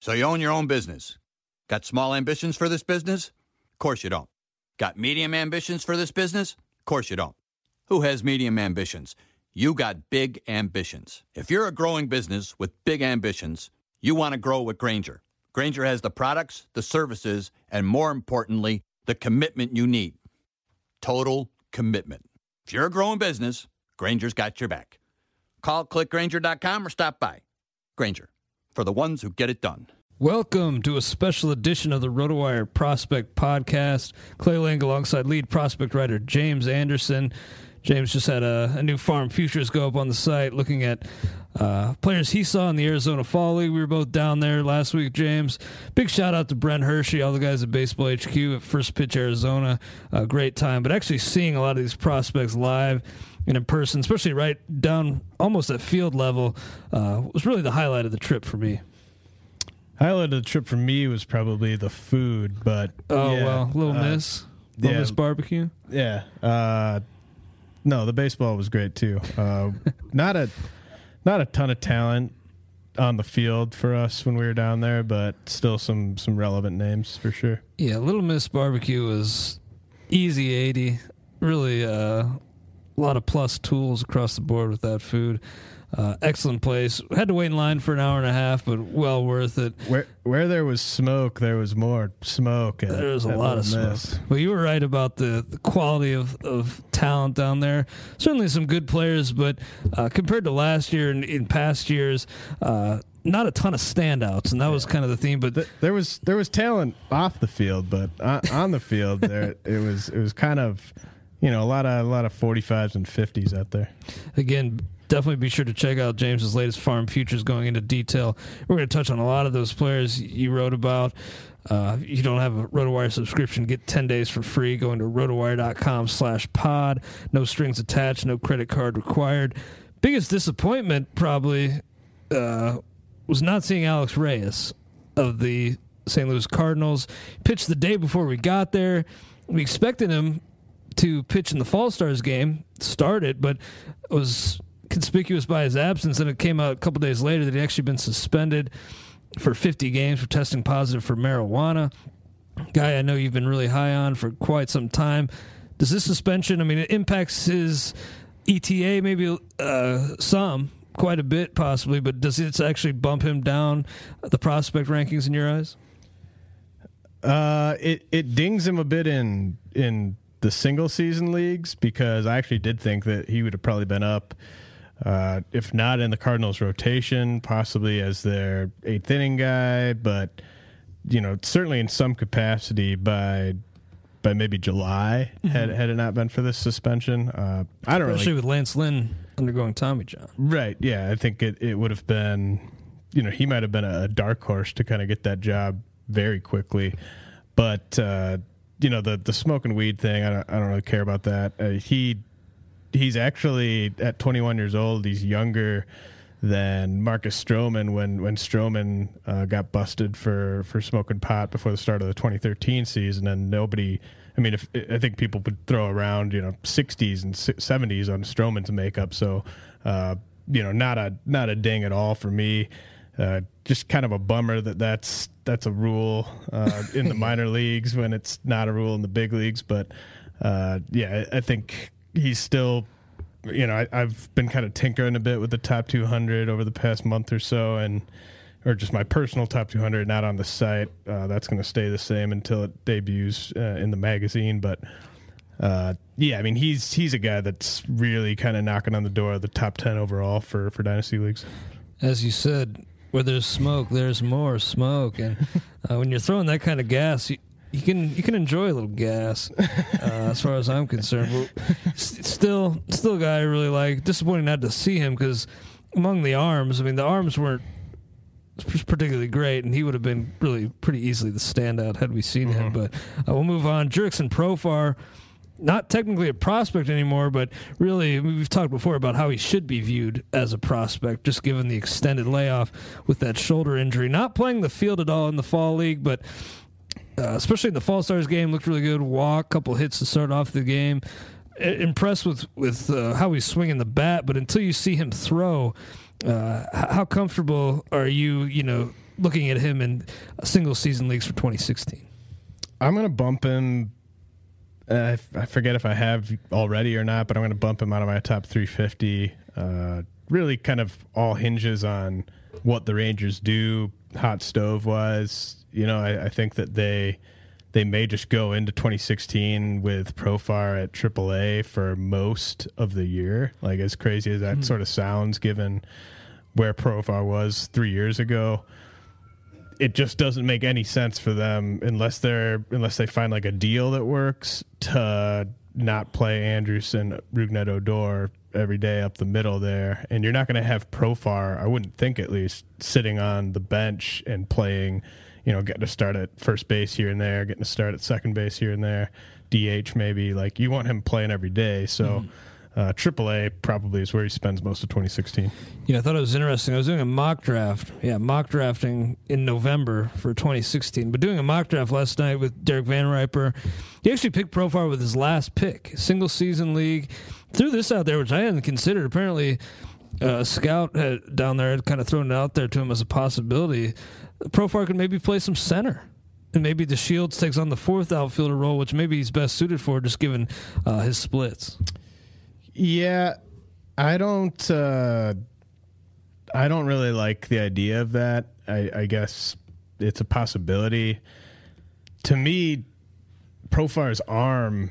So you own your own business. Got small ambitions for this business? Of course you don't. Got medium ambitions for this business? Of course you don't. Who has medium ambitions? You got big ambitions. If you're a growing business with big ambitions, you want to grow with Grainger. Grainger has the products, the services, and more importantly, the commitment you need. Total commitment. If you're a growing business, Grainger's got your back. Call clickgrainger.com or stop by. Grainger, for the ones who get it done. Welcome to a special edition of the RotoWire Prospect Podcast. Clay Link alongside lead prospect writer James Anderson. James just had a, a, new farm futures go up on the site looking at uh, players he saw in the Arizona Fall League. We were both down there last week, James. Big shout out to Brent Hershey, all the guys at Baseball HQ at First Pitch Arizona. Great time. But actually seeing a lot of these prospects live and in person, especially right down almost at field level, uh, was really the highlight of the trip for me. Highlight of the trip for me was probably the food, but oh yeah, well, Little uh, Miss, Little yeah. Miss barbecue. Yeah, uh, no, the baseball was great too. Uh, not a not a ton of talent on the field for us when we were down there, but still some some relevant names for sure. Yeah, Little Miss barbecue was easy eighty. Really, uh, a lot of plus tools across the board with that food. Uh, excellent place. Had to wait in line for an hour and a half, but well worth it. Where where there was smoke, there was more smoke. At, there was a lot of smoke. Miss. Well, you were right about the, the quality of, of talent down there. Certainly some good players, but uh, compared to last year and in past years, uh, not a ton of standouts, and that was kind of the theme. But Th- there was there was talent off the field, but on, on the field, there it was it was kind of you know a lot of a lot of forty fives and fifties out there. again, definitely be sure to check out James's latest farm futures going into detail. We're going to touch on a lot of those players you wrote about. Uh, you don't have a RotoWire subscription, get 10 days for free going to rotowire.com slash pod. No strings attached, no credit card required. Biggest disappointment probably uh, was not seeing Alex Reyes of the St. Louis Cardinals. Pitched the day before we got there. We expected him to pitch in the Fall Stars game, start it, but was conspicuous by his absence. And it came out a couple days later that he actually been suspended for 50 games for testing positive for marijuana. Guy I know you've been really high on for quite some time. Does this suspension, I mean, it impacts his ETA maybe uh, some quite a bit, possibly. But does it actually bump him down the prospect rankings in your eyes? Uh, it it dings him a bit in in the single season leagues because I actually did think that he would have probably been up, uh, if not in the Cardinals rotation, possibly as their eighth inning guy, but you know certainly in some capacity by by maybe July mm-hmm. had had it not been for this suspension. Uh, I don't know. especially really, with Lance Lynn undergoing Tommy John. Right? Yeah, I think it it would have been, you know, he might have been a dark horse to kind of get that job very quickly, but. Uh, you know the the smoking weed thing. I don't I don't really care about that. Uh, he he's actually at 21 years old. He's younger than Marcus Stroman when when Stroman uh, got busted for for smoking pot before the start of the 2013 season, and nobody. I mean, if I think people would throw around you know 60s and 70s on Stroman's makeup, so uh, you know not a not a ding at all for me. Uh, just kind of a bummer that that's that's a rule uh, in the minor leagues when it's not a rule in the big leagues. But uh, yeah, I, I, think he's still. You know, I, have been kind of tinkering a bit with the top 200 over the past month or so, and or just my personal top 200, not on the site. Uh, that's going to stay the same until it debuts uh, in the magazine. But uh, yeah, I mean he's he's a guy that's really kind of knocking on the door of the top 10 overall for for dynasty leagues. As you said, where there's smoke, there's more smoke, and uh, when you're throwing that kind of gas, you, you can you can enjoy a little gas. Uh, as far as I'm concerned, but still still a guy I really like. Disappointing not to see him because among the arms, I mean the arms weren't particularly great, and he would have been really pretty easily the standout had we seen mm-hmm. him. But uh, we'll move on. Jurickson Profar not technically a prospect anymore, but really we've talked before about how he should be viewed as a prospect, just given the extended layoff with that shoulder injury. Not playing the field at all in the fall league, but uh, especially in the Fall Stars game, looked really good. Walk, couple hits to start off the game. impressed with with uh, how he's swinging the bat, but until you see him throw, uh, how comfortable are you? You know, looking at him in single season leagues for 2016. I'm going to bump him uh, I forget if I have already or not, but I'm going to bump him out of my top 350. Uh, really, kind of all hinges on what the Rangers do hot stove wise. You know, I, I think that they they may just go into 2016 with Profar at AAA for most of the year. Like as crazy as that mm-hmm. sort of sounds, given where Profar was three years ago it just doesn't make any sense for them unless they're unless they find like a deal that works to not play Andrus and, Rougned Odor every day up the middle there. And you're not going to have Profar, I wouldn't think at least, sitting on the bench and playing, you know, getting to start at first base here and there, getting to start at second base here and there, DH maybe. Like you want him playing every day. So. Mm-hmm uh, AAA probably is where he spends most of 2016. Yeah, I thought it was interesting. I was doing a mock draft. Yeah, mock drafting in November for 2016. But doing a mock draft last night with Derek Van Riper. He actually picked Profar with his last pick, single season league. Threw this out there, which I hadn't considered. Apparently, uh, scout had, down there had kind of thrown it out there to him as a possibility. Profar could maybe play some center and maybe the DeShields takes on the fourth outfielder role, which maybe he's best suited for, just given uh, his splits. Yeah, I don't. Uh, I don't really like the idea of that. I, I guess it's a possibility. To me, Profar's arm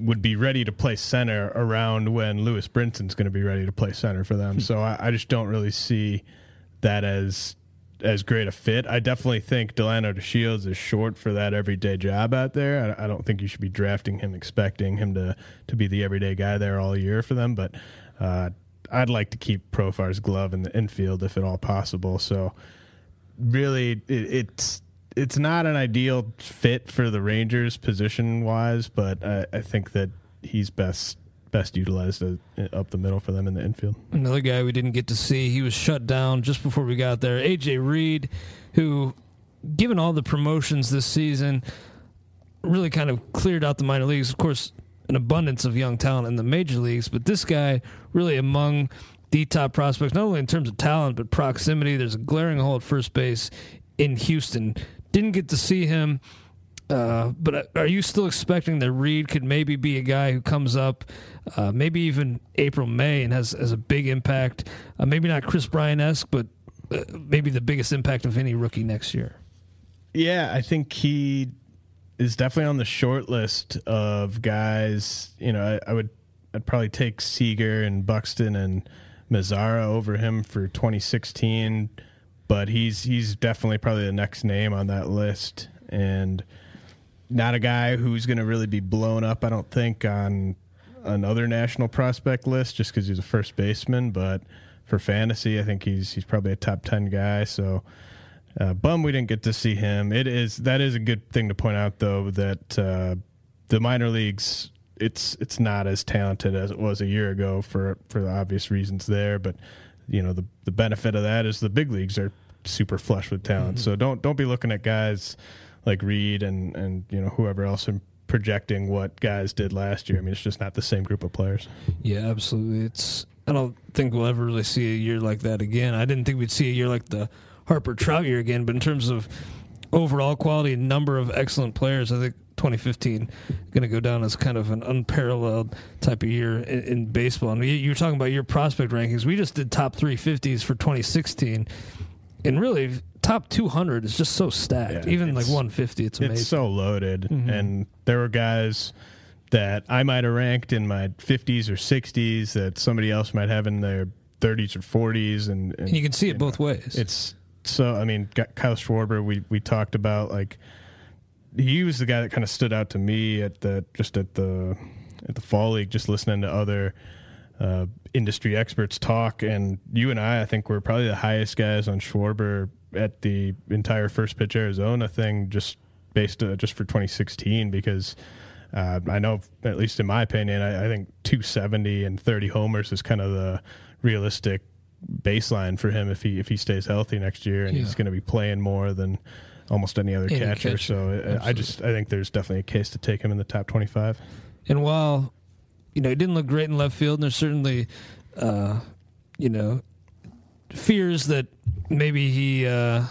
would be ready to play center around when Lewis Brinson's going to be ready to play center for them. so I, I, just don't really see that as as great a fit. I definitely think Delano DeShields is short for that everyday job out there. I, I, don't think you should be drafting him expecting him to to be the everyday guy there all year for them. But uh, I'd like to keep Profar's glove in the infield if at all possible. So really, it, it's it's not an ideal fit for the Rangers position wise, but I, I think that he's best best utilized uh, up the middle for them in the infield. Another guy we didn't get to see, he was shut down just before we got there. AJ Reed, who, given all the promotions this season, really kind of cleared out the minor leagues. Of course, an abundance of young talent in the major leagues, but this guy really among the top prospects, not only in terms of talent but proximity. There's a glaring hole at first base in Houston. Didn't get to see him Uh, but are you still expecting that Reed could maybe be a guy who comes up, uh, maybe even April, May, and has, has a big impact? Uh, maybe not Kris Bryant esque, but uh, maybe the biggest impact of any rookie next year. Yeah, I think he is definitely on the short list of guys. You know, I, I would I'd probably take Seager and Buxton and Mazara over him for 2016, but he's he's definitely probably the next name on that list, and not a guy who's going to really be blown up. I don't think on another national prospect list just because he's a first baseman, but for fantasy, I think he's he's probably a top ten guy. So. Uh, bum we didn't get to see him. It is that is a good thing to point out though that uh, the minor leagues it's it's not as talented as it was a year ago for for the obvious reasons there. But you know the the benefit of that is the big leagues are super flush with talent. Mm-hmm. So don't don't be looking at guys like Reed and and you know whoever else and projecting what guys did last year. I mean, it's just not the same group of players. Yeah, absolutely. It's I don't think we'll ever really see a year like that again. I didn't think we'd see a year like the Harper Trout year again, but in terms of overall quality and number of excellent players, I think 2015 going to go down as kind of an unparalleled type of year in, in baseball. And you were talking about your prospect rankings. We just did top 350s for 2016, and really top 200 is just so stacked. Yeah, Even like 150, it's amazing. It's so loaded, mm-hmm. and there were guys that I might have ranked in my 50s or 60s that somebody else might have in their 30s or 40s, and, and, and you can see it both ways. It's so I mean, Kyle Schwarber, we we talked about like he was the guy that kind of stood out to me at the just at the at the fall league, just listening to other uh, industry experts talk. And you and I, I think, we're probably the highest guys on Schwarber at the entire first pitch Arizona thing, just based uh, just for 2016, because. Uh, I know, at least in my opinion, I, I think 270 and 30 homers is kind of the realistic baseline for him if he if he stays healthy next year and yeah. he's going to be playing more than almost any other any catcher. catcher. So Absolutely. I just I think there's definitely a case to take him in the top 25. And while you know he didn't look great in left field, and there's certainly uh, you know fears that maybe he uh,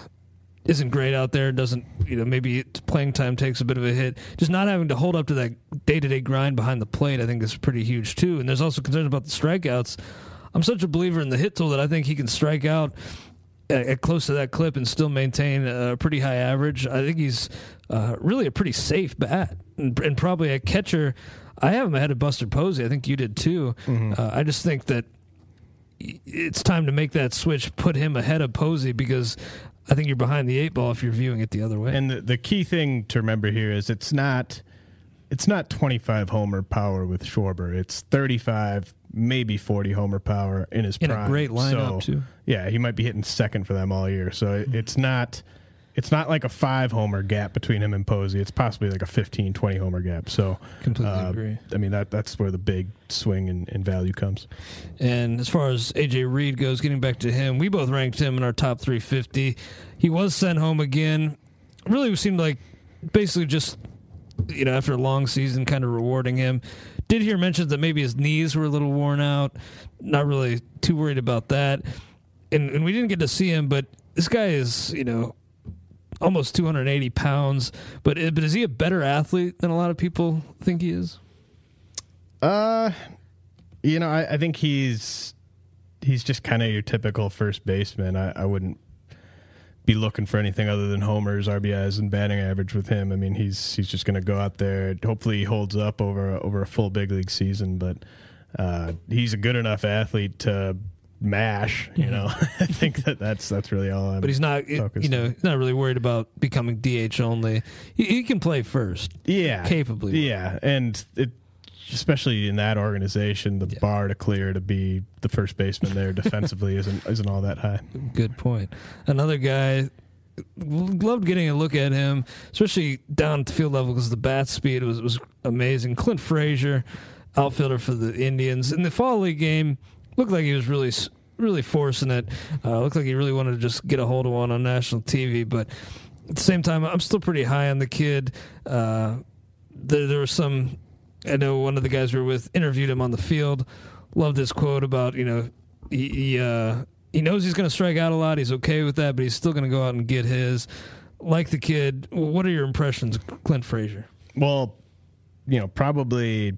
isn't great out there. Doesn't you know maybe playing time takes a bit of a hit. Just not having to hold up to that day to day grind behind the plate, I think is pretty huge too. And there's also concerns about the strikeouts. I'm such a believer in the hit tool that I think he can strike out at close to that clip and still maintain a pretty high average. I think he's uh, really a pretty safe bat and, and, probably a catcher. I have him ahead of Buster Posey. I think you did too. Mm-hmm. Uh, I just think that it's time to make that switch, put him ahead of Posey because I think you're behind the eight ball if you're viewing it the other way. And the, the key thing to remember here is it's not it's not 25 homer power with Schwarber. It's 35 maybe 40 homer power in his in prime. a great lineup so, too. Yeah, he might be hitting second for them all year. So it, it's not it's not like a five homer gap between him and Posey. It's possibly like a 15, 20 homer gap. So completely uh, agree. I mean that that's where the big swing in, in value comes. And as far as AJ Reed goes, getting back to him, we both ranked him in our top 350. He was sent home again. Really seemed like basically just you know after a long season, kind of rewarding him did hear mentions that maybe his knees were a little worn out. Not really too worried about that. And, and we didn't get to see him, but this guy is, you know, almost 280 pounds. But but is he a better athlete than a lot of people think he is? Uh, you know, I, I think he's he's just kind of your typical first baseman. I, I wouldn't be looking for anything other than homers, RBIs, and batting average with him. I mean, he's he's just going to go out there. Hopefully, he holds up over over a full big league season. But uh, he's a good enough athlete to mash. You know, I think that that's that's really all. I'm but he's not. You know, he's not really worried about becoming DH only. He, he can play first. Yeah, capably. Yeah, and it especially in that organization, the yeah. bar to clear to be the first baseman there defensively isn't isn't all that high. Good point. Another guy loved getting a look at him, especially down at the field level because the bat speed was was amazing. Clint Frazier, outfielder for the Indians in the fall league game, looked like he was really really forcing it. Uh, looked like he really wanted to just get a hold of one on national TV, but at the same time, I'm still pretty high on the kid. Uh, there, there was some I know one of the guys we were with interviewed him on the field. Loved his quote about you know he he, uh, he knows he's going to strike out a lot. He's okay with that, but he's still going to go out and get his. like the kid. What are your impressions Clint Frazier? Well, you know, probably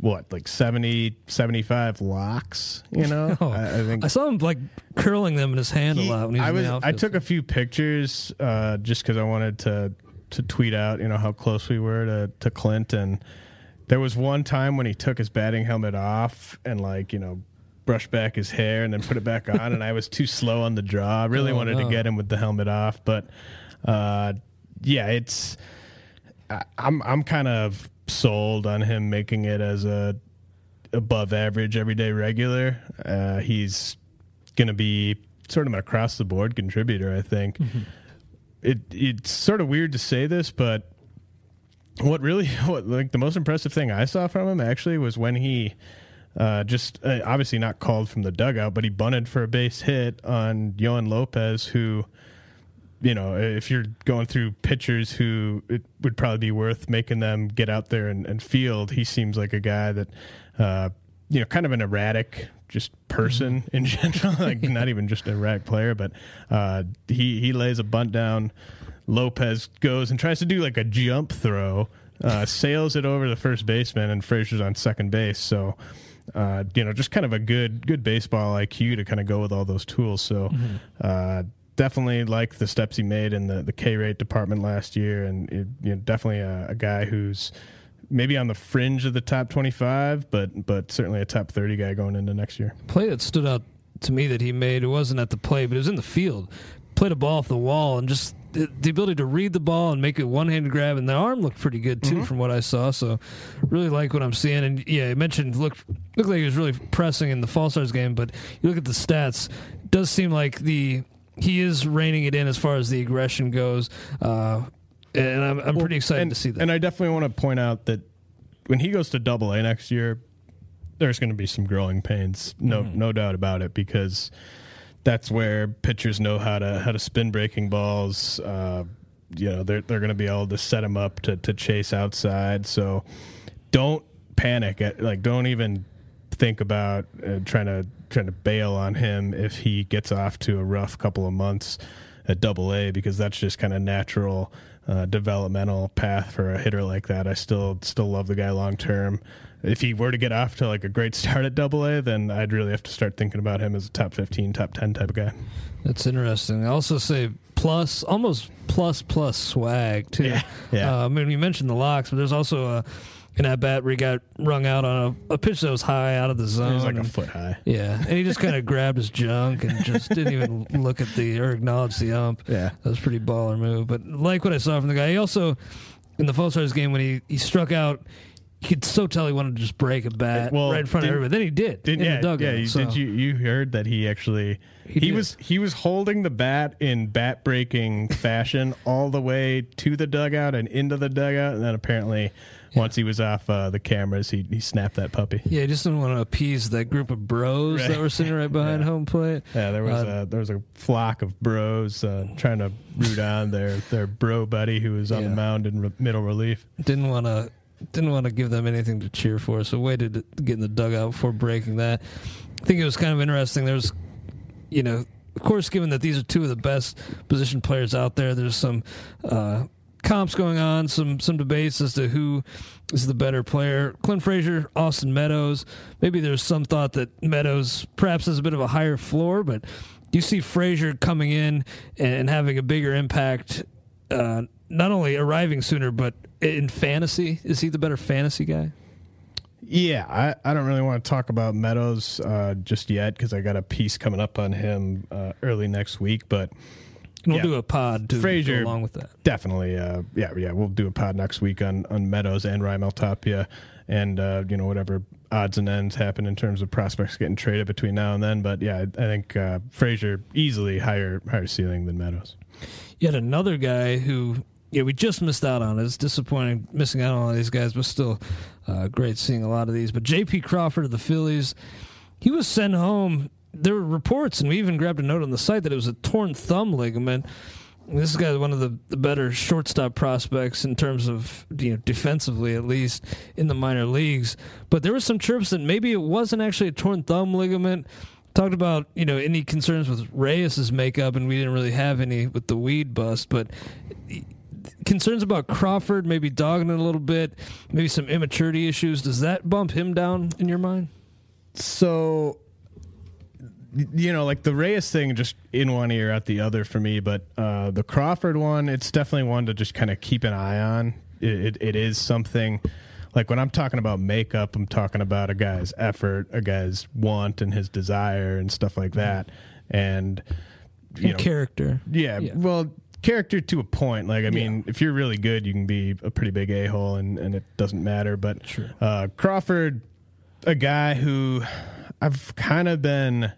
what like 70 75 locks you know Oh, I, I think I saw him like curling them in his hand he- a lot when he was, I was I took a few pictures uh, just because I wanted to to tweet out you know how close we were to to Clint and there was one time when he took his batting helmet off and like you know brushed back his hair and then put it back on and I was too slow on the draw. I really Oh, wanted no. to get him with the helmet off, but uh, yeah, it's I, I'm I'm kind of sold on him making it as a above average everyday regular. Uh, he's going to be sort of an across the board contributor. I think it it's sort of weird to say this, but what really what like the most impressive thing I saw from him actually was when he. Uh, just uh, obviously not called from the dugout, but he bunted for a base hit on Yohan Lopez, who you know, if you're going through pitchers who it would probably be worth making them get out there and, and field, he seems like a guy that, uh, you know, kind of an erratic just person in general, like not even just an erratic player, but uh, he he lays a bunt down. Lopez goes and tries to do like a jump throw, uh, sails it over the first baseman, and Frazier's on second base. So, uh, you know, just kind of a good good baseball IQ to kind of go with all those tools. So, uh, definitely like the steps he made in the the K rate department last year, and it, you know, definitely a, a guy who's maybe on the fringe of the top twenty five, but but certainly a top thirty guy going into next year. play that stood out to me that he made. It wasn't at the play, but it was in the field. Played a ball off the wall and just the, the ability to read the ball and make a one handed grab. And the arm looked pretty good too, mm-hmm. from what I saw. So really like what I'm seeing. And yeah, I mentioned looked looked like he was really pressing in the Fall Stars game, but you look at the stats, it does seem like the he is reining it in as far as the aggression goes. Uh, and I'm, I'm pretty excited and, to see that. And I definitely want to point out that when he goes to Double A next year, there's going to be some growing pains, no Mm-hmm. no doubt about it, because that's where pitchers know how to how to spin breaking balls. Uh, you know, they're they're going to be able to set him up to to chase outside. So don't panic. At, like, don't even think about uh, trying to trying to bail on him if he gets off to a rough couple of months at Double A because that's just kind of natural uh, developmental path for a hitter like that. I still still love the guy long term. If he were to get off to like a great start at Double A, then I'd really have to start thinking about him as a top fifteen, top ten type of guy. That's interesting. I also say plus, almost plus plus swag too. Yeah, yeah. Uh, I mean, you mentioned the locks, but there's also a an at bat where he got rung out on a, a pitch that was high out of the zone. He was like a and- foot high. yeah, and he just kind of grabbed his junk and just didn't even look at the or acknowledge the ump. Yeah. that was a pretty baller move. But like what I saw from the guy, he also in the Fall Stars game when he he struck out. You could so tell he wanted to just break a bat Well, right in front of everybody. Then he did. Did, in yeah, the dugout. yeah. You, so- Did you you heard that he actually He he, was he was holding the bat in bat breaking fashion all the way to the dugout and into the dugout, and then apparently once he was off uh, the cameras, he he snapped that puppy. Yeah, he just didn't want to appease that group of bros that were sitting right behind home plate. Yeah, there was Uh, a there was a flock of bros uh, trying to root on their their bro buddy who was on the Yeah. mound in re- middle relief. Didn't want to didn't want to give them anything to cheer for, so waited to get in the dugout before breaking that. I think it was kind of interesting. There's, you know, of course, given that these are two of the best position players out there, there's some uh, comps going on, some some debates as to who is the better player. Clint Frazier, Austin Meadows. Maybe there's some thought that Meadows perhaps has a bit of a higher floor, but you see Frazier coming in and having a bigger impact. Uh, not only arriving sooner, but in fantasy, is he the better fantasy guy? Yeah, I, I don't really want to talk about Meadows uh, just yet because I got a piece coming up on him uh, early next week. But And we'll Yeah. do a pod to Frazier- go along with that. definitely, uh, yeah, yeah, we'll do a pod next week on on Meadows and Raimel Tapia, and uh, you know whatever odds and ends happen in terms of prospects getting traded between now and then. But yeah, I, I think uh, Frazier easily higher higher ceiling than Meadows. Yet another guy who yeah we just missed out on. It's disappointing missing out on all these guys, but still uh, great seeing a lot of these. But J.P. Crawford of the Phillies, he was sent home. There were reports, and we even grabbed a note on the site that it was a torn thumb ligament. This guy is one of the, the better shortstop prospects in terms of you know defensively at least in the minor leagues. But there were some chirps that maybe it wasn't actually a torn thumb ligament. talked about you know any concerns with Reyes's makeup, and we didn't really have any with the weed bust, but concerns about Crawford maybe dogging it a little bit, maybe some immaturity issues. Does that bump him down in your mind? So, you know, like the Reyes thing, just in one ear, out the other for me. But uh, the Crawford one, it's definitely one to just kind of keep an eye on. It, it, it is something. Like when I'm talking about makeup, I'm talking about a guy's effort, a guy's want, and his desire, and stuff like that. And you And character. yeah, Yeah. well, character to a point. Like, I mean, if you're really good, you can be a pretty big a hole, and, and it doesn't matter. But Sure. uh, Crawford, a guy who I've kind of been.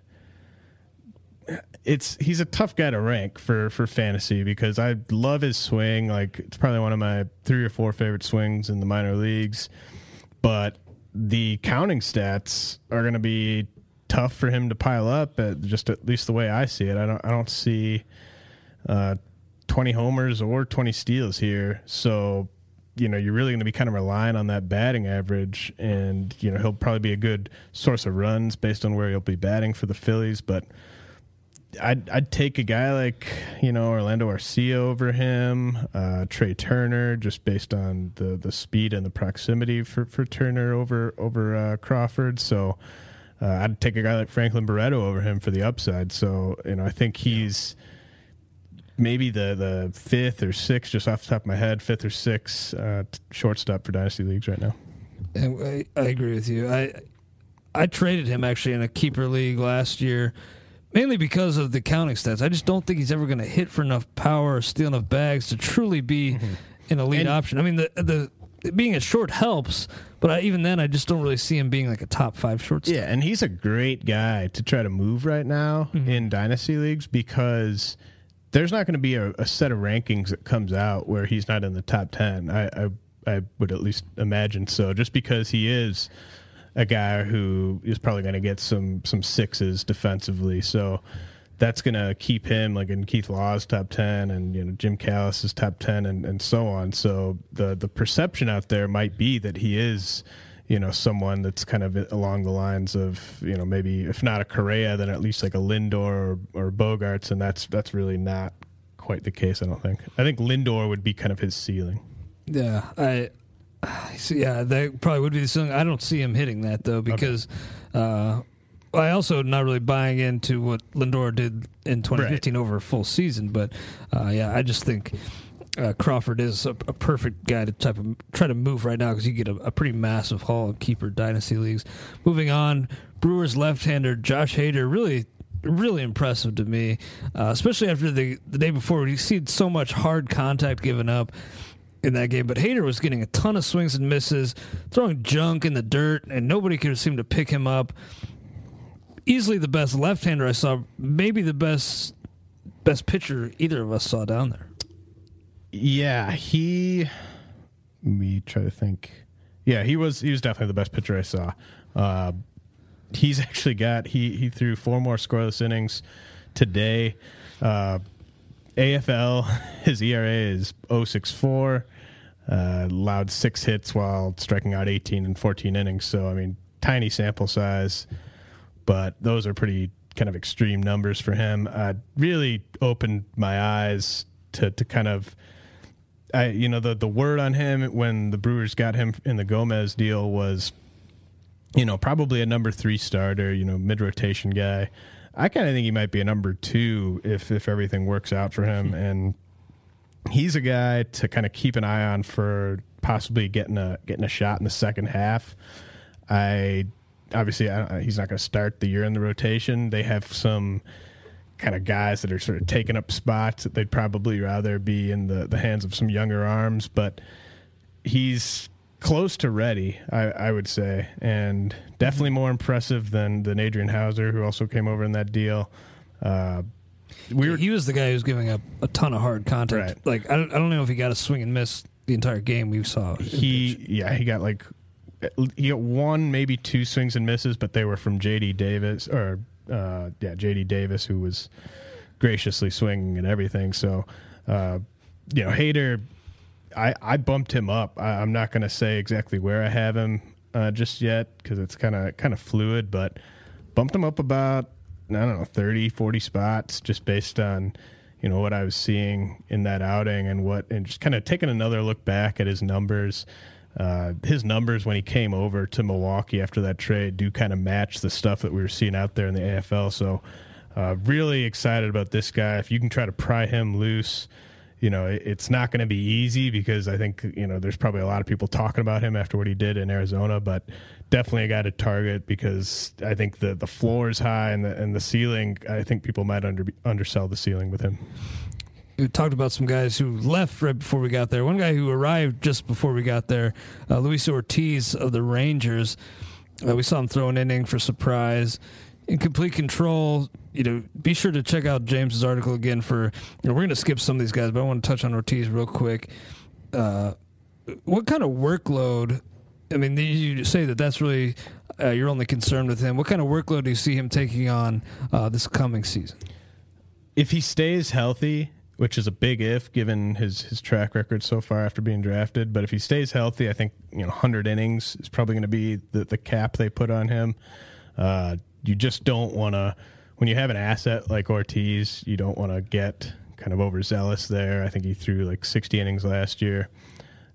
It's he's a tough guy to rank for for fantasy because I love his swing. Like it's probably one of my three or four favorite swings in the minor leagues. But the counting stats are going to be tough for him to pile up. At just at least the way I see it, I don't I don't see uh, 20 homers or 20 steals here. So, you know, you're really going to be kind of relying on that batting average. And, you know, he'll probably be a good source of runs based on where he'll be batting for the Phillies. But I'd, I'd take a guy like, you know, Orlando Arcia over him, uh, Trea Turner, just based on the, the speed and the proximity for, for Turner over, over uh, Crawford. So, uh, I'd take a guy like Franklin Barreto over him for the upside. So, you know, I think he's maybe the the fifth or sixth, just off the top of my head, fifth or sixth uh, shortstop for dynasty leagues right now. I, I agree with you. I I traded him actually in a keeper league last year, mainly because of the counting stats. I just don't think he's ever going to hit for enough power or steal enough bags to truly be mm-hmm. an elite And- option. I mean, the the being a short helps, but I, even then, I just don't really see him being like a top five shortstop. Yeah, and he's a great guy to try to move right now mm-hmm. in dynasty leagues because there's not going to be a, a set of rankings that comes out where he's not in the top ten. I, I I would at least imagine so, just because he is a guy who is probably going to get some some sixes defensively. So that's going to keep him like in Keith Law's top 10 and you know Jim Callis's top 10 and, and so on. So the the perception out there might be that he is you know someone that's kind of along the lines of you know maybe if not a Correa then at least like a Lindor or, or Bogaerts and that's that's really not quite the case I don't think. I think Lindor would be kind of his ceiling. Yeah, I. So yeah, that probably would be the song. I don't see him hitting that though because uh, I also not really buying into what Lindor did in 2015 over a full season. But uh, yeah, I just think uh, Crawford is a, a perfect guy to type of try to move right now because you get a, a pretty massive haul of keeper dynasty leagues. Moving on, Brewers left-hander Josh Hader really really impressive to me, uh, especially after the the day before. We see so much hard contact given up in that game. But Hader was getting a ton of swings and misses, throwing junk in the dirt, and nobody could seem to pick him up. Easily the best left-hander I saw, maybe the best best pitcher either of us saw down there. Yeah, he. Me try to think. Yeah, he was he was definitely the best pitcher I saw. Uh, he's actually got he he threw four more scoreless innings today. Uh, AFL his ERA is 064. Uh, allowed six hits while striking out 18 and 14 innings. So I mean, tiny sample size, but those are pretty kind of extreme numbers for him. Uh, really opened my eyes to to kind of I you know the the word on him when the Brewers got him in the Gomez deal was you know probably a number 3 starter, you know, mid rotation guy. I kind of think he might be a number 2 if if everything works out for him hmm. and he's a guy to kind of keep an eye on for possibly getting a getting a shot in the second half. I obviously I, he's not going to start the year in the rotation. They have some kind of guys that are sort of taking up spots that they'd probably rather be in the, the hands of some younger arms, but he's close to ready, I, I would say, and definitely more impressive than than Adrian Houser, who also came over in that deal. Uh, we were he was the guy who was giving up a ton of hard contact. Right. Like I don't, I don't know if he got a swing and miss the entire game we saw. he yeah he got like he got one maybe two swings and misses, but they were from JD Davis or uh, yeah JD Davis who was graciously swinging and everything. So uh, you know Hader, I I bumped him up. I, I'm not going to say exactly where I have him uh, just yet because it's kind of kind of fluid, but bumped him up about I don't know 30, 40 spots just based on you know what I was seeing in that outing and what and just kind of taking another look back at his numbers. Uh, his numbers when he came over to Milwaukee after that trade do kind of match the stuff that we were seeing out there in the AFL. So, uh, really excited about this guy. If you can try to pry him loose, you know, it, it's not going to be easy because I think, you know, there's probably a lot of people talking about him after what he did in Arizona, but definitely a guy to target because I think the, the floor is high and the, and the ceiling, I think people might under, undersell the ceiling with him we talked about some guys who left right before we got there. One guy who arrived just before we got there, uh, Luis Ortiz of the Rangers. Uh, we saw him throw an inning for surprise. In complete control, you know, be sure to check out James's article again for. You know, we're going to skip some of these guys, but I want to touch on Ortiz real quick. Uh, what kind of workload? I mean, you say that that's really uh, you're only concerned with him. What kind of workload do you see him taking on uh, this coming season? If he stays healthy, which is a big if given his his track record so far after being drafted. But if he stays healthy, I think you know 100 innings is probably going to be the the cap they put on him. Uh, you just don't want to when you have an asset like Ortiz, you don't want to get kind of overzealous there. I think he threw like 60 innings last year.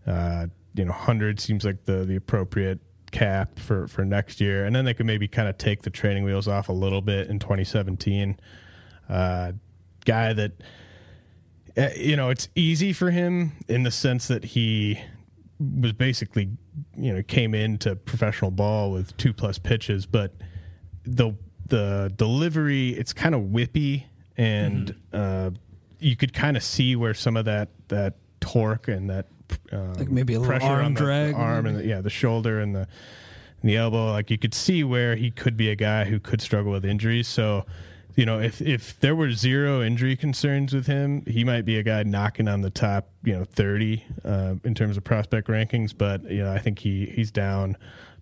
Uh, you know, 100 seems like the the appropriate cap for for next year, and then they could maybe kind of take the training wheels off a little bit in 2017. Uh, guy that uh, you know, it's easy for him in the sense that he was basically, you know, came into professional ball with two plus pitches, but the the delivery it's kind of whippy and mm-hmm. uh, you could kind of see where some of that that torque and that uh, like maybe a little arm drag, the arm and the, yeah, the shoulder and the and the elbow. Like you could see where he could be a guy who could struggle with injuries. So you know, if if there were zero injury concerns with him, he might be a guy knocking on the top, you know, thirty uh, in terms of prospect rankings. But you know, I think he he's down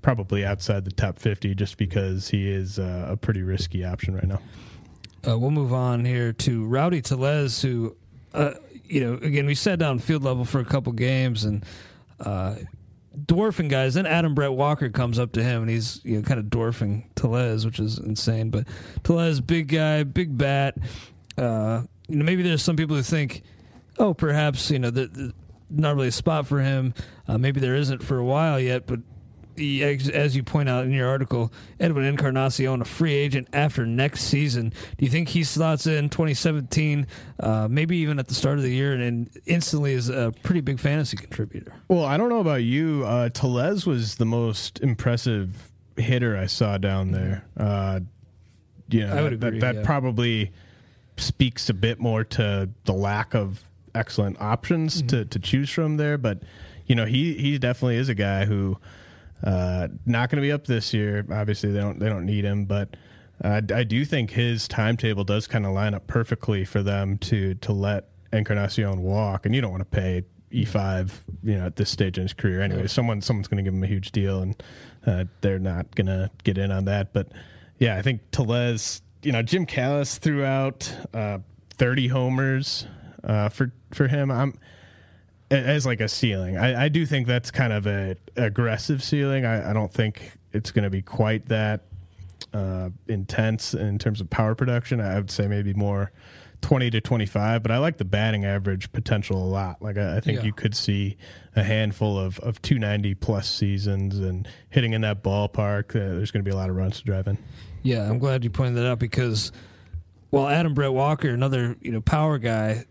probably outside the top fifty just because he is uh, a pretty risky option right now. Uh, we'll move on here to Rowdy Tellez, who, uh, you know, again we sat down field level for a couple games and uh, dwarfing guys. Then Adam Brett Walker comes up to him and he's you know kind of dwarfing Tellez, which is insane. But Tellez, big guy, big bat. Uh, you know, maybe there's some people who think, oh, perhaps you know, the, the, not really a spot for him. Uh, maybe there isn't for a while yet, but as you point out in your article, Edwin Encarnacion, a free agent after next season. Do you think he slots in 2017, uh, maybe even at the start of the year, and, and, instantly is a pretty big fantasy contributor? Well, I don't know about you. Uh, Tellez was the most impressive hitter I saw down there. Uh, you know, I would agree, that, that yeah. probably speaks a bit more to the lack of excellent options mm-hmm. to, to choose from there. But you know, he he definitely is a guy who uh, not going to be up this year. Obviously, they don't they don't need him, but uh, I do think his timetable does kind of line up perfectly for them to to let Encarnacion walk, and you don't want to pay E five, you know, at this stage in his career anyway. Yeah. Someone someone's going to give him a huge deal, and uh, they're not going to get in on that. But yeah, I think Tellez, you know, Jim Callis threw out uh, thirty homers uh, for for him. I'm as like a ceiling. I, I do think that's kind of a aggressive ceiling. I, I don't think it's going to be quite that uh, intense in terms of power production. I would say maybe more twenty to twenty five. But I like the batting average potential a lot. Like I, I think yeah. you could see a handful of of two ninety plus seasons and hitting in that ballpark. Uh, there's going to be a lot of runs to drive in. Yeah, I'm glad you pointed that out because, well, Adam Brett Walker, another you know power guy,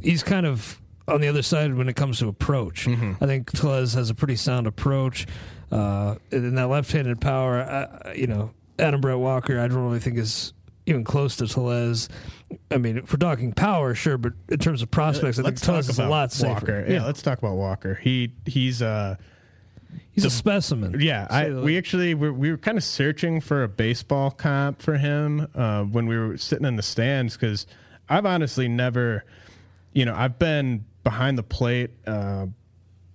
he's kind of on the other side when it comes to approach. Mm-hmm. I think Tellez has a pretty sound approach. Uh, in that left-handed power, I, you know, Adam Brett Walker, I don't really think is even close to Tellez. I mean, if we're talking power, sure, but in terms of prospects, I let's think Tellez is a lot safer. Walker. Yeah. yeah, let's talk about Walker. He he's uh he's the, a specimen. Yeah, I, we actually we, we were kind of searching for a baseball comp for him uh, when we were sitting in the stands because I've honestly never, you know, I've been behind the plate uh,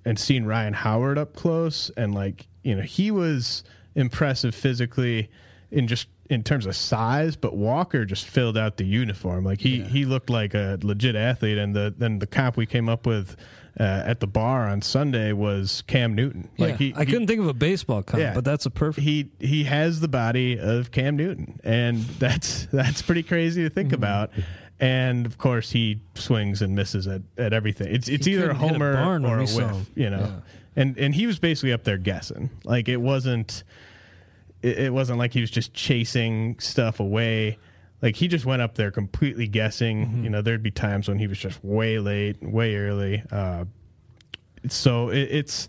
and seeing Ryan Howard up close, and like you know, he was impressive physically in just in terms of size, but Walker just filled out the uniform. Like he he looked like a legit athlete. And the then the comp we came up with uh, at the bar on Sunday was Cam Newton. Like yeah, he, I he- couldn't think of a baseball comp, Yeah. but that's a perfect. he he has the body of Cam Newton, and that's that's pretty crazy to think Mm-hmm. about. And of course, he swings and misses at, at everything. It's it's He either a couldn't a homer or a whiff, you know. Yeah. And and he was basically up there guessing. Like it wasn't it, it wasn't like he was just chasing stuff away. Like he just went up there completely guessing. Mm-hmm. You know, there'd be times when he was just way late, way early. Uh, so it, it's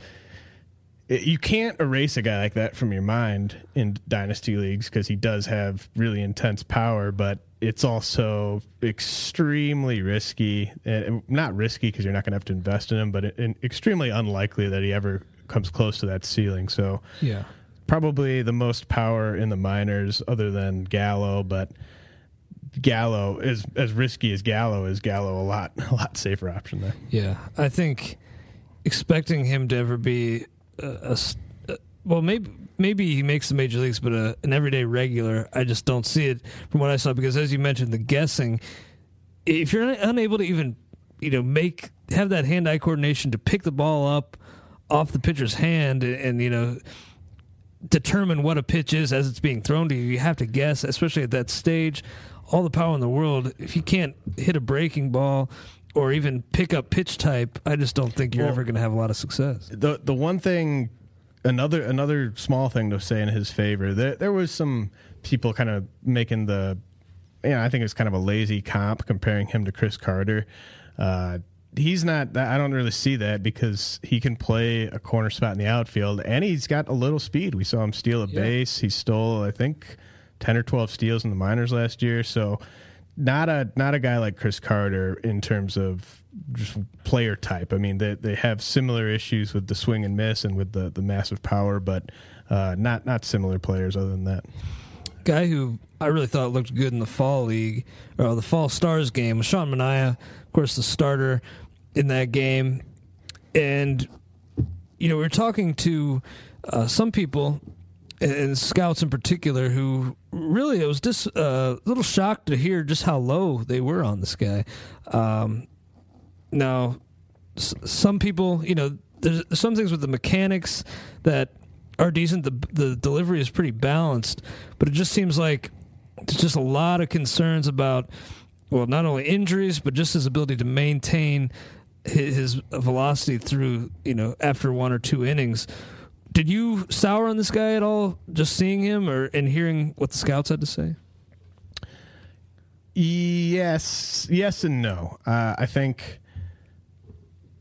it- you can't erase a guy like that from your mind in dynasty leagues because he does have really intense power, but it's also extremely risky. And not risky because you're not going to have to invest in him, but it, extremely unlikely that he ever comes close to that ceiling. So yeah. probably the most power in the minors, other than Gallo, but. Gallo is as risky as Gallo is. Gallo a lot a lot safer option there. Yeah, I think expecting him to ever be a, a well, maybe maybe he makes the major leagues, but a, an everyday regular, I just don't see it from what I saw. Because as you mentioned, the guessing, if you're unable to even you know make have that hand eye coordination to pick the ball up off the pitcher's hand and, and you know determine what a pitch is as it's being thrown to you. You have to guess, especially at that stage. All the power in the world. If you can't hit a breaking ball or even pick up pitch type, I just don't think you're Well- ever going to have a lot of success. the the one thing another another small thing to say in his favor there there was some people kind of making the yeah I think it's kind of a lazy comp comparing him to Chris Carter uh he's not I don't really see that because he can play a corner spot in the outfield and he's got a little speed we saw him steal a Yeah. base he stole I think 10 or 12 steals in the minors last year so not a not a guy like Chris Carter in terms of just player type. I mean, they they have similar issues with the swing and miss and with the the massive power, but uh, not not similar players other than that. Guy who I really thought looked good in the fall league or the fall stars game Sean Manaea, of course, the starter in that game. And, you know, we were talking to uh, some people and, scouts in particular who really, I was just a little shocked to hear just how low they were on this guy. Um, now, s- some people, you know, there's some things with the mechanics that are decent. The the delivery is pretty balanced, but it just seems like there's just a lot of concerns about well, not only injuries but just his ability to maintain his velocity through you know after one or two innings. Did you sour on this guy at all, just seeing him or and hearing what the scouts had to say? Yes, yes, and no. Uh, I think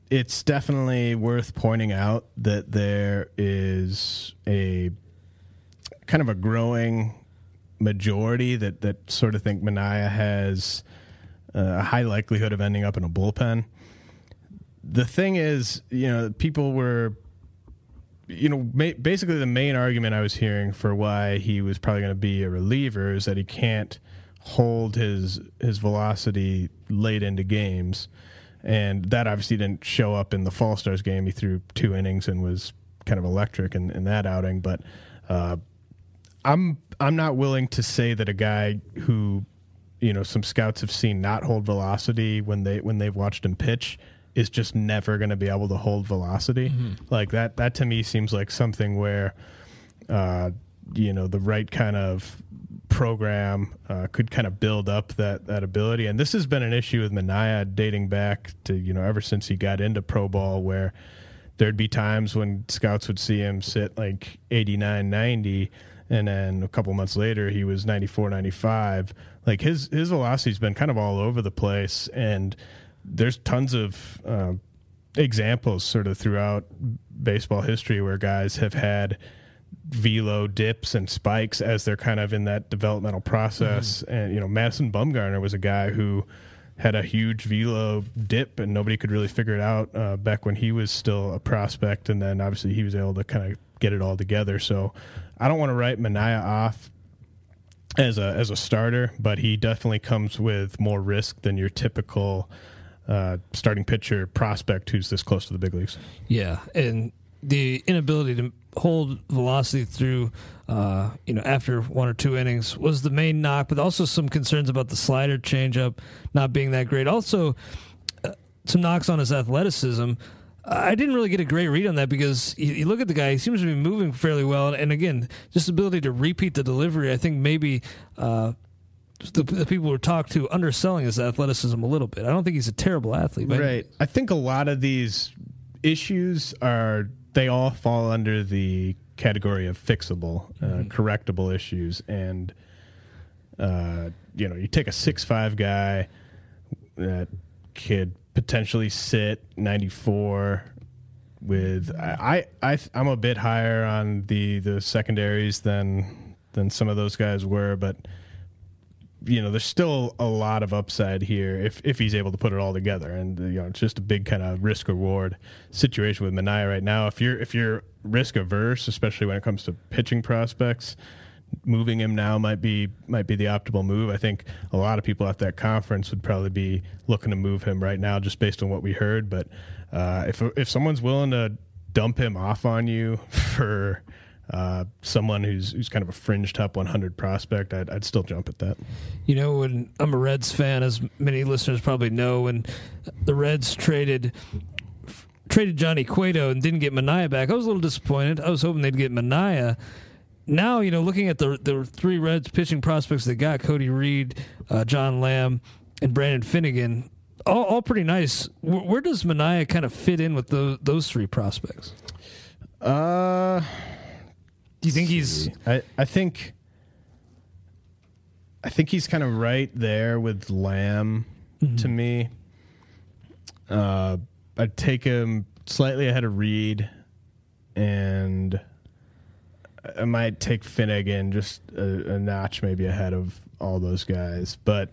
it's definitely worth pointing out that there is a kind of a growing majority that that sort of think Manaea has uh, a high likelihood of ending up in a bullpen. The thing is, you know, people were you know, basically the main argument I was hearing for why he was probably going to be a reliever is that he can't hold his his velocity late into games, and that obviously didn't show up in the Fall Stars game. He threw two innings and was kind of electric in, in that outing, but uh, I'm I'm not willing to say that a guy who you know some scouts have seen not hold velocity when they when they've watched him pitch is just never going to be able to hold velocity. Like that that to me seems like something where uh you know the right kind of program uh, could kind of build up that that ability. And this has been an issue with Manaea dating back to you know ever since he got into pro ball where there'd be times when scouts would see him sit like 89 90 and then a couple months later he was 94 95 like his his velocity's been kind of all over the place and there's tons of uh, examples sort of throughout baseball history where guys have had velo dips and spikes as they're kind of in that developmental process. And you know Madison Bumgarner was a guy who had a huge velo dip and nobody could really figure it out uh, back when he was still a prospect. And then obviously he was able to kind of get it all together. So I don't want to write Manaea off as a as a starter, but he definitely comes with more risk than your typical uh, starting pitcher prospect who's this close to the big leagues. Yeah, and the inability to hold velocity through, uh, you know, after one or two innings was the main knock, but also some concerns about the slider changeup not being that great. Also, uh, some knocks on his athleticism. I didn't really get a great read on that because you, you, look at the guy; he seems to be moving fairly well, and again, just ability to repeat the delivery. I think maybe uh, the, the, people who talked to underselling his athleticism a little bit. I don't think he's a terrible athlete, right? I think a lot of these issues are they all fall under the category of fixable, uh, mm-hmm. correctable issues, and uh, you know, you take a six five guy that could potentially sit 94 with I I I'm a bit higher on the the secondaries than than some of those guys were, but you know, there's still a lot of upside here if if he's able to put it all together. And you know, it's just a big kind of risk reward situation with Manaea right now. If you're if you're risk averse, especially when it comes to pitching prospects, moving him now might be might be the optimal move. I think a lot of people at that conference would probably be looking to move him right now, just based on what we heard. But uh, if if someone's willing to dump him off on you for uh, someone who's who's kind of a fringe top 100 prospect, I'd, I'd still jump at that. You know, when I'm a Reds fan, as many listeners probably know, when the Reds traded traded Johnny Cueto and didn't get Manaea back, I was a little disappointed. I was hoping they'd get Manaea now, you know, looking at the the three Reds pitching prospects they got, Cody Reed, uh, John Lamb, and Brandon Finnegan, all, all pretty nice. Where, where does Manaea kind of fit in with those those three prospects? Uh, do you think he's? I I think. I think he's kind of right there with Lamb mm-hmm. to me. Uh, I'd take him slightly ahead of Reed, and I might take Finnegan just a, a, notch maybe ahead of all those guys. But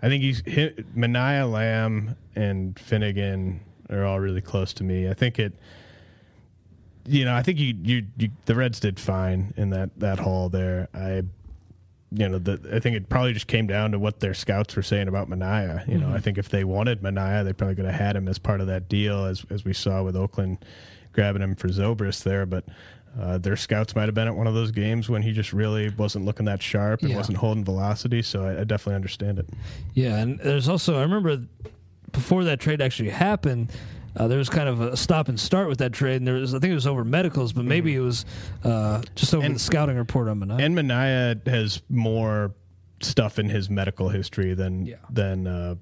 I think he's hit, Manaea Lamb and Finnegan are all really close to me. I think it. You know, I think you, you, you the Reds did fine in that that hall there. I you know, the, I think it probably just came down to what their scouts were saying about Manaea. You know, mm-hmm. I think if they wanted Manaea, they probably could have had him as part of that deal, as as we saw with Oakland grabbing him for Zobrist there. But uh, their scouts might have been at one of those games when he just really wasn't looking that sharp and yeah. wasn't holding velocity. So I, I, definitely understand it. Yeah, and there's also I remember before that trade actually happened. Uh, there was kind of a stop and start with that trade, and there was I think it was over medicals, but maybe mm-hmm. it was uh, just over and, the scouting report on Manaea. And Manaea has more stuff in his medical history than yeah. than uh,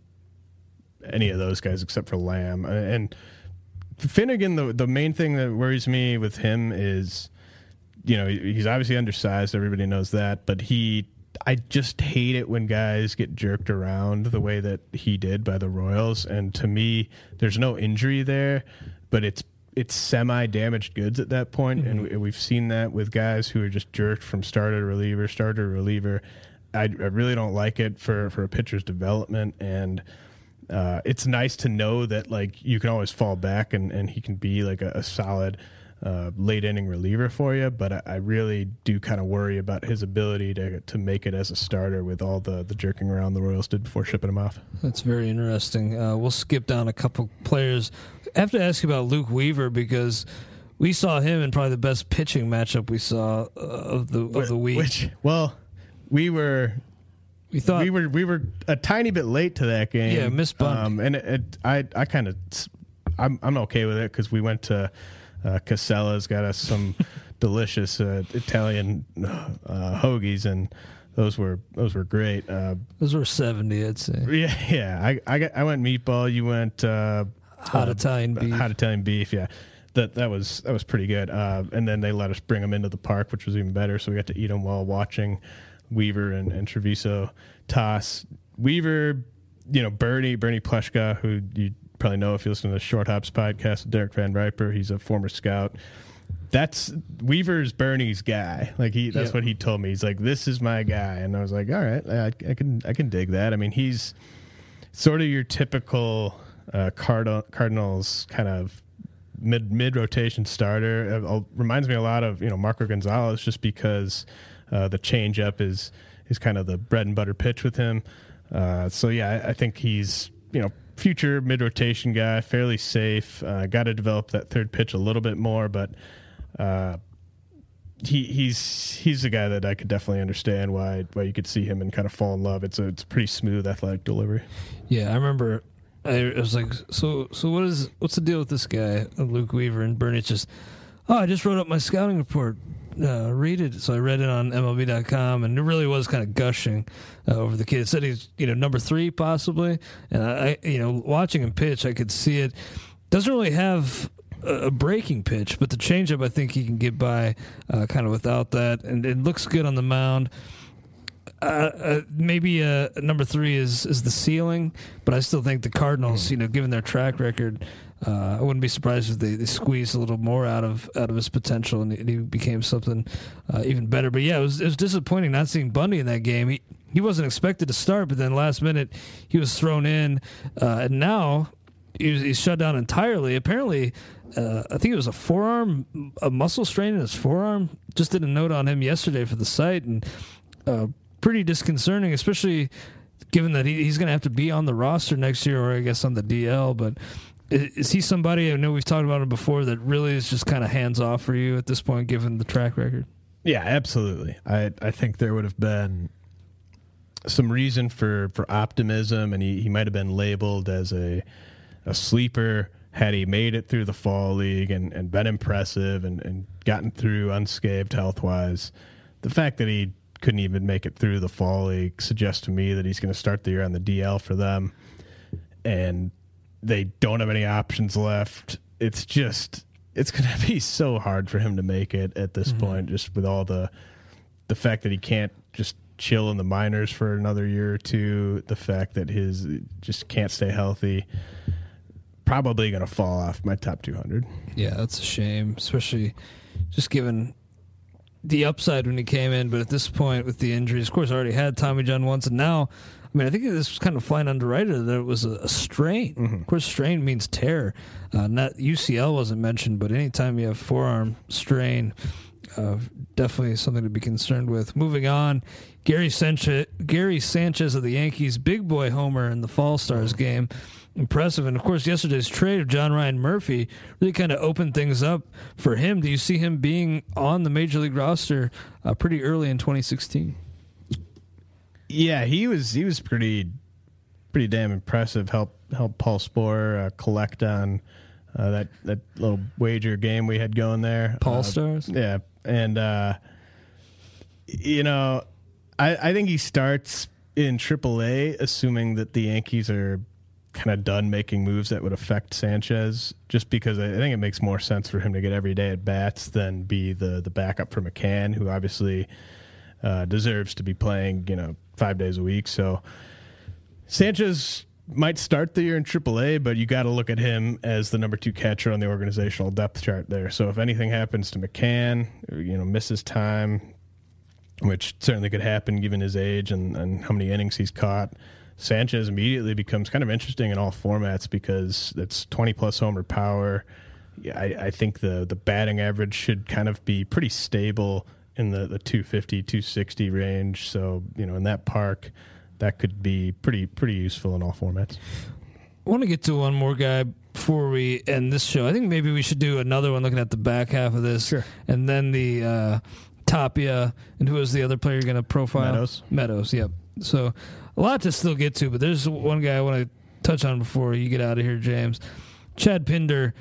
any of those guys except for Lamb and Finnegan, the the main thing that worries me with him is, you know, he's obviously undersized. Everybody knows that, but he, I just hate it when guys get jerked around the way that he did by the Royals. And to me, there's no injury there, but it's it's semi damaged goods at that point. Mm-hmm. and we've seen that with guys who are just jerked from starter reliever, starter reliever. I, I really don't like it for for a pitcher's development and uh, it's nice to know that like you can always fall back and, and he can be like a, a solid uh, late inning reliever for you. But I, I really do kind of worry about his ability to to make it as a starter with all the the jerking around the Royals did before shipping him off. That's very interesting. Uh, we'll skip down a couple players. I have to ask you about Luke Weaver because we saw him in probably the best pitching matchup we saw uh, of the of the week. Which well, we were we thought we were we were a tiny bit late to that game. Yeah, Miss Um, and it, it, I I kind of I'm I'm okay with it because we went to uh, Casella's, got us some delicious uh, Italian uh, hoagies, and those were those were great. Uh, those were seventy, I'd say. Yeah, yeah. I I, got, I went meatball. You went uh, hot Italian beef. Hot Italian beef. Yeah. That, that was that was pretty good, uh, and then they let us bring them into the park, which was even better. So we got to eat them while watching Weaver and, and Treviso toss. Weaver, you know, Bernie, Bernie Pleskoff, who you probably know if you listen to the Short Hops podcast Derek Van Riper. He's a former scout. That's Weaver's Bernie's guy. Like he, that's what he told me. He's like, "This is my guy," and I was like, "All right, I, I can, I can dig that." I mean, he's sort of your typical uh, Card- Cardinals kind of mid mid rotation starter. It, it reminds me a lot of you know Marco Gonzales, just because uh, the changeup is is kind of the bread and butter pitch with him. Uh, so yeah, I, I, think he's you know future mid rotation guy, fairly safe. Uh, Got to develop that third pitch a little bit more, but uh, he he's he's a guy that I could definitely understand why why you could see him and kind of fall in love. It's a it's a pretty smooth athletic delivery. Yeah, I remember. I was like, so so what is what's the deal with this guy, Luke Weaver and Bernie? It's just, oh, I just wrote up my scouting report. Uh, read it. So I read it on MLB.com, and it really was kind of gushing uh, over the kid. It said he's you know number three possibly, and I you know watching him pitch, I could see it. Doesn't really have a breaking pitch, but the changeup I think he can get by uh, kind of without that, and it looks good on the mound. Uh, uh, maybe uh, number three is is the ceiling, but I still think the Cardinals, you know, given their track record, uh, I wouldn't be surprised if they, they squeezed a little more out of out of his potential and, he became something uh, even better. But yeah, it was it was disappointing not seeing Bundy in that game. He he wasn't expected to start, but then last minute he was thrown in, uh, and now he he's shut down entirely. Apparently, uh, I think it was a forearm, a muscle strain in his forearm. Just did a note on him yesterday for the site, and uh, pretty disconcerting, especially given that he, he's going to have to be on the roster next year, or I guess on the DL. But is, he somebody I know we've talked about him before that really is just kind of hands off for you at this point, given the track record? Yeah, absolutely. I I think there would have been some reason for for optimism, and he, he might have been labeled as a a sleeper had he made it through the fall league and, and been impressive and, and gotten through unscathed health wise. The fact that he couldn't even make it through the fall league suggests to me that he's going to start the year on the DL for them, and they don't have any options left. It's just it's going to be so hard for him to make it at this mm-hmm. point, just with all the the fact that he can't just chill in the minors for another year or two, the fact that his just can't stay healthy probably going to fall off my top 200. Yeah, that's a shame, especially just given the upside when he came in. But at this point, with the injuries, of course, I already had Tommy John once, and now, I mean, I think this was kind of flying underrated that it was a, a strain. Mm-hmm. Of course, strain means tear. Uh, not UCL wasn't mentioned, but anytime you have forearm strain, uh, definitely something to be concerned with. Moving on, Gary Sanchez, Gary Sanchez of the Yankees, big boy homer in the Fall Stars game impressive. And of course, yesterday's trade of John Ryan Murphy really kind of opened things up for him. Do you see him being on the major league roster uh, pretty early in 2016? Yeah, he was. He was pretty, pretty damn impressive. Help help Paul Sporer uh, collect on uh, that that little wager game we had going there. Paul uh, Stars. Yeah, and uh, you know, I I think he starts in AAA, assuming that the Yankees are kind of done making moves that would affect Sanchez, just because I think it makes more sense for him to get every day at bats than be the the backup for McCann, who obviously uh, deserves to be playing, you know, five days a week. So Sanchez might start the year in AAA, but you got to look at him as the number two catcher on the organizational depth chart there. So if anything happens to McCann, you know, misses time, which certainly could happen given his age and, and how many innings he's caught Sanchez immediately becomes kind of interesting in all formats because it's 20 plus homer power. I, I, think the the batting average should kind of be pretty stable in the, the 250, 260 range. So, you know, in that park, that could be pretty pretty useful in all formats. I want to get to one more guy before we end this show. I think maybe we should do another one looking at the back half of this. Sure. And then the uh, Tapia, and who is the other player you're going to profile? Meadows. Meadows, yep. So a lot to still get to, but there's one guy I want to touch on before you get out of here, James. Chad Pinder,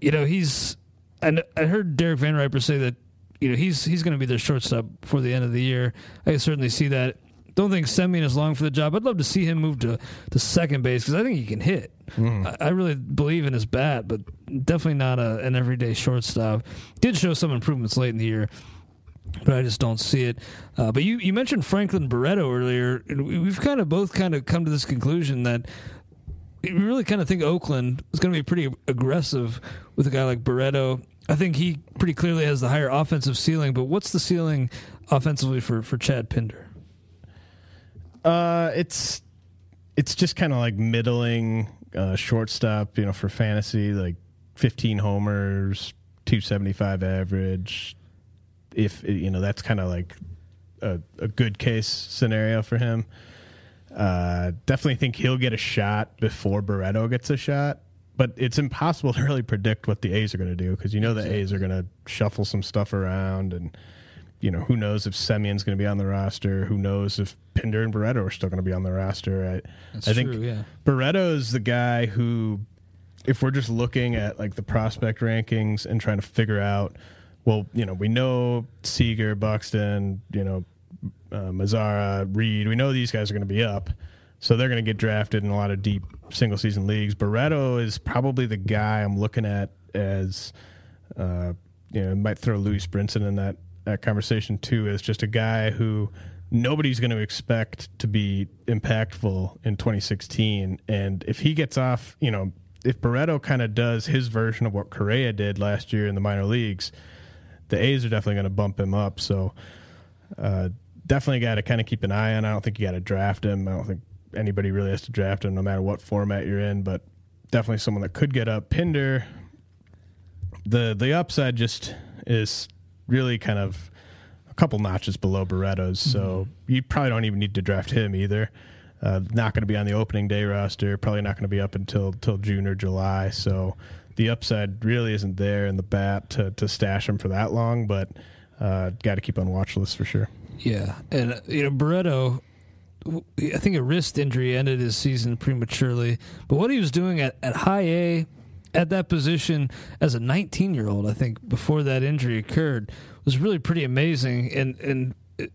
you know, he's and I heard Derek Van Riper say that you know he's he's going to be their shortstop before the end of the year. I can certainly see that. Don't think Semien is long for the job. I'd love to see him move to, to second base because I think he can hit. Mm. I, I, really believe in his bat, but definitely not a, an everyday shortstop. Did show some improvements late in the year but I just don't see it. Uh, but you, you mentioned Franklin Barreto earlier, and we've kind of both kind of come to this conclusion that we really kind of think Oakland is going to be pretty aggressive with a guy like Barreto. I think he pretty clearly has the higher offensive ceiling, but what's the ceiling offensively for, for Chad Pinder? Uh, it's it's just kind of like middling uh, shortstop, you know, for fantasy, like 15 homers, 275 average, if you know that's kind of like a, a, good case scenario for him. Uh, definitely think he'll get a shot before Barreto gets a shot. But it's impossible to really predict what the A's are going to do because you know the A's are going to shuffle some stuff around, and you know who knows if Semien's going to be on the roster. Who knows if Pinder and Barreto are still going to be on the roster. I, That's I think true, yeah. Barreto is the guy who, if we're just looking at like the prospect rankings and trying to figure out, well, you know, we know Seager, Buxton, you know, uh, Mazara, Reed, we know these guys are going to be up. So they're going to get drafted in a lot of deep single season leagues. Barreto is probably the guy I'm looking at as, uh, you know, might throw Lewis Brinson in that, that conversation too, as just a guy who nobody's going to expect to be impactful in 2016. And if he gets off, you know, if Barreto kind of does his version of what Correa did last year in the minor leagues, the A's are definitely going to bump him up. So, uh, definitely got to kind of keep an eye on. I don't think you got to draft him. I don't think anybody really has to draft him, no matter what format you're in. But definitely someone that could get up. Pinder, the the upside just is really kind of a couple notches below Barreto's. So you probably don't even need to draft him either. Uh, not going to be on the opening day roster. Probably not going to be up until till June or July. So the upside really isn't there in the bat to, to stash him for that long. But uh, got to keep on watch list for sure. Yeah, and uh, you know Barreto, I think a wrist injury ended his season prematurely. But what he was doing at, at high A, at that position as a 19 year old, I think before that injury occurred, was really pretty amazing. And and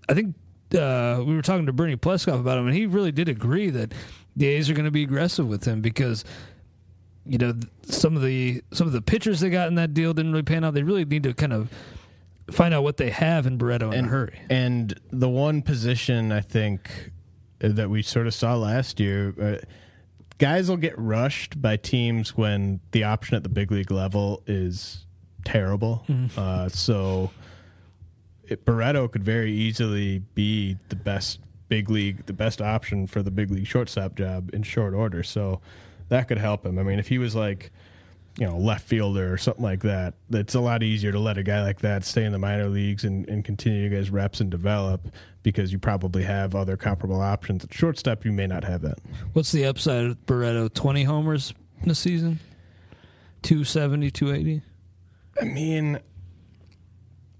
I think uh, we were talking to Bernie Pleskoff about him, and he really did agree that the A's are going to be aggressive with him because you know some of the some of the pitchers they got in that deal didn't really pan out. They really need to kind of find out what they have in Barreto in and, a hurry. And the one position I think that we sort of saw last year, uh, guys will get rushed by teams when the option at the big league level is terrible. Uh, so it, Barreto could very easily be the best big league, the best option for the big league shortstop job in short order. So that could help him. I mean, if he was like you know, left fielder or something like that. It's a lot easier to let a guy like that stay in the minor leagues and, and continue to get his reps and develop because you probably have other comparable options. At shortstop, you may not have that. What's the upside of Barreto? 20 homers in a season? 270, 280? I mean,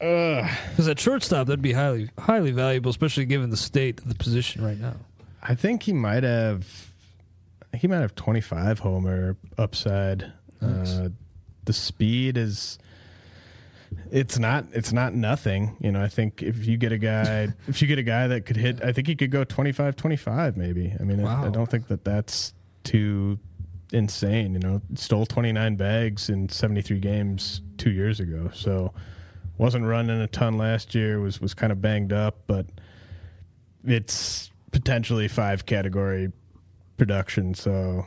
uh, Because at shortstop, that'd be highly highly valuable, especially given the state of the position right now. I think he might have. He might have 25 homer upside. Uh, the speed is it's not it's not nothing you know i think if you get a guy if you get a guy that could hit i think he could go 25 25 maybe. I mean I, I don't think that that's too insane you know. Stole 29 bags in 73 games 2 years ago so wasn't running a ton last year was was kind of banged up but it's potentially five category production so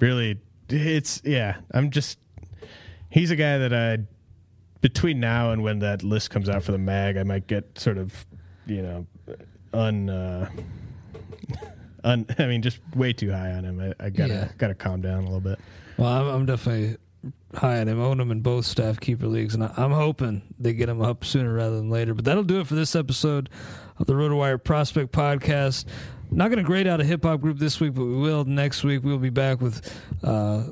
really it's yeah i'm just he's a guy that i between now and when that list comes out for the mag i might get sort of you know un uh un i mean just way too high on him i, I gotta Yeah. gotta calm down a little bit Well, I'm, I'm definitely high on him. Own him in both staff keeper leagues, and I, I'm hoping they get him up sooner rather than later. But that'll do it for this episode of the RotoWire Prospect Podcast. Not going to grade out a hip hop group this week, but we will next week. We'll be back with uh,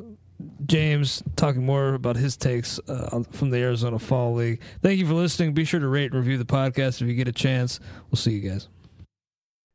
James talking more about his takes uh, from the Arizona Fall League. Thank you for listening. Be sure to rate and review the podcast if you get a chance. We'll see you guys.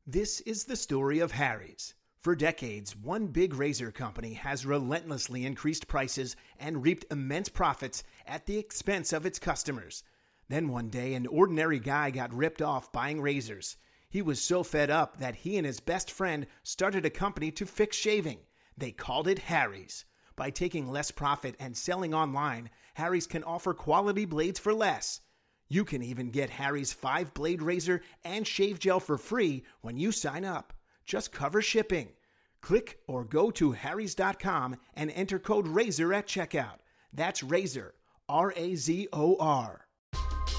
This is the story of Harry's. For decades, one big razor company has relentlessly increased prices and reaped immense profits at the expense of its customers. Then one day, an ordinary guy got ripped off buying razors. He was so fed up that he and his best friend started a company to fix shaving. They called it Harry's. By taking less profit and selling online, Harry's can offer quality blades for less. You can even get Harry's 5 blade razor and shave gel for free when you sign up. Just cover shipping. Click or go to harrys.com and enter code RAZOR at checkout. That's RAZOR, R A Z O R.